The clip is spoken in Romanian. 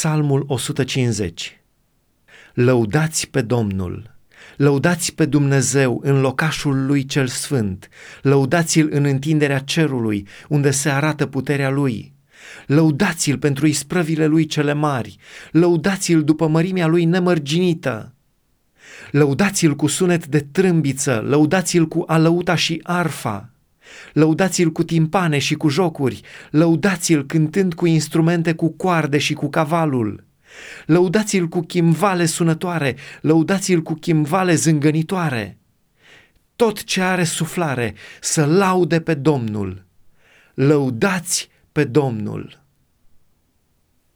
Psalmul 150 Lăudați pe Domnul! Lăudați pe Dumnezeu în locașul lui cel sfânt, lăudați-l în întinderea cerului, unde se arată puterea lui. Lăudați-l pentru isprăvile lui cele mari, lăudați-l după mărimea lui nemărginită. Lăudați-l cu sunet de trâmbiță, lăudați-l cu alăuta și arfa. Lăudați-l cu timpane și cu jocuri, lăudați-l cântând cu instrumente cu coarde și cu cavalul. Lăudați-l cu chimvale sunătoare, lăudați-l cu chimvale zângănitoare. Tot ce are suflare să laude pe Domnul. Lăudați pe Domnul.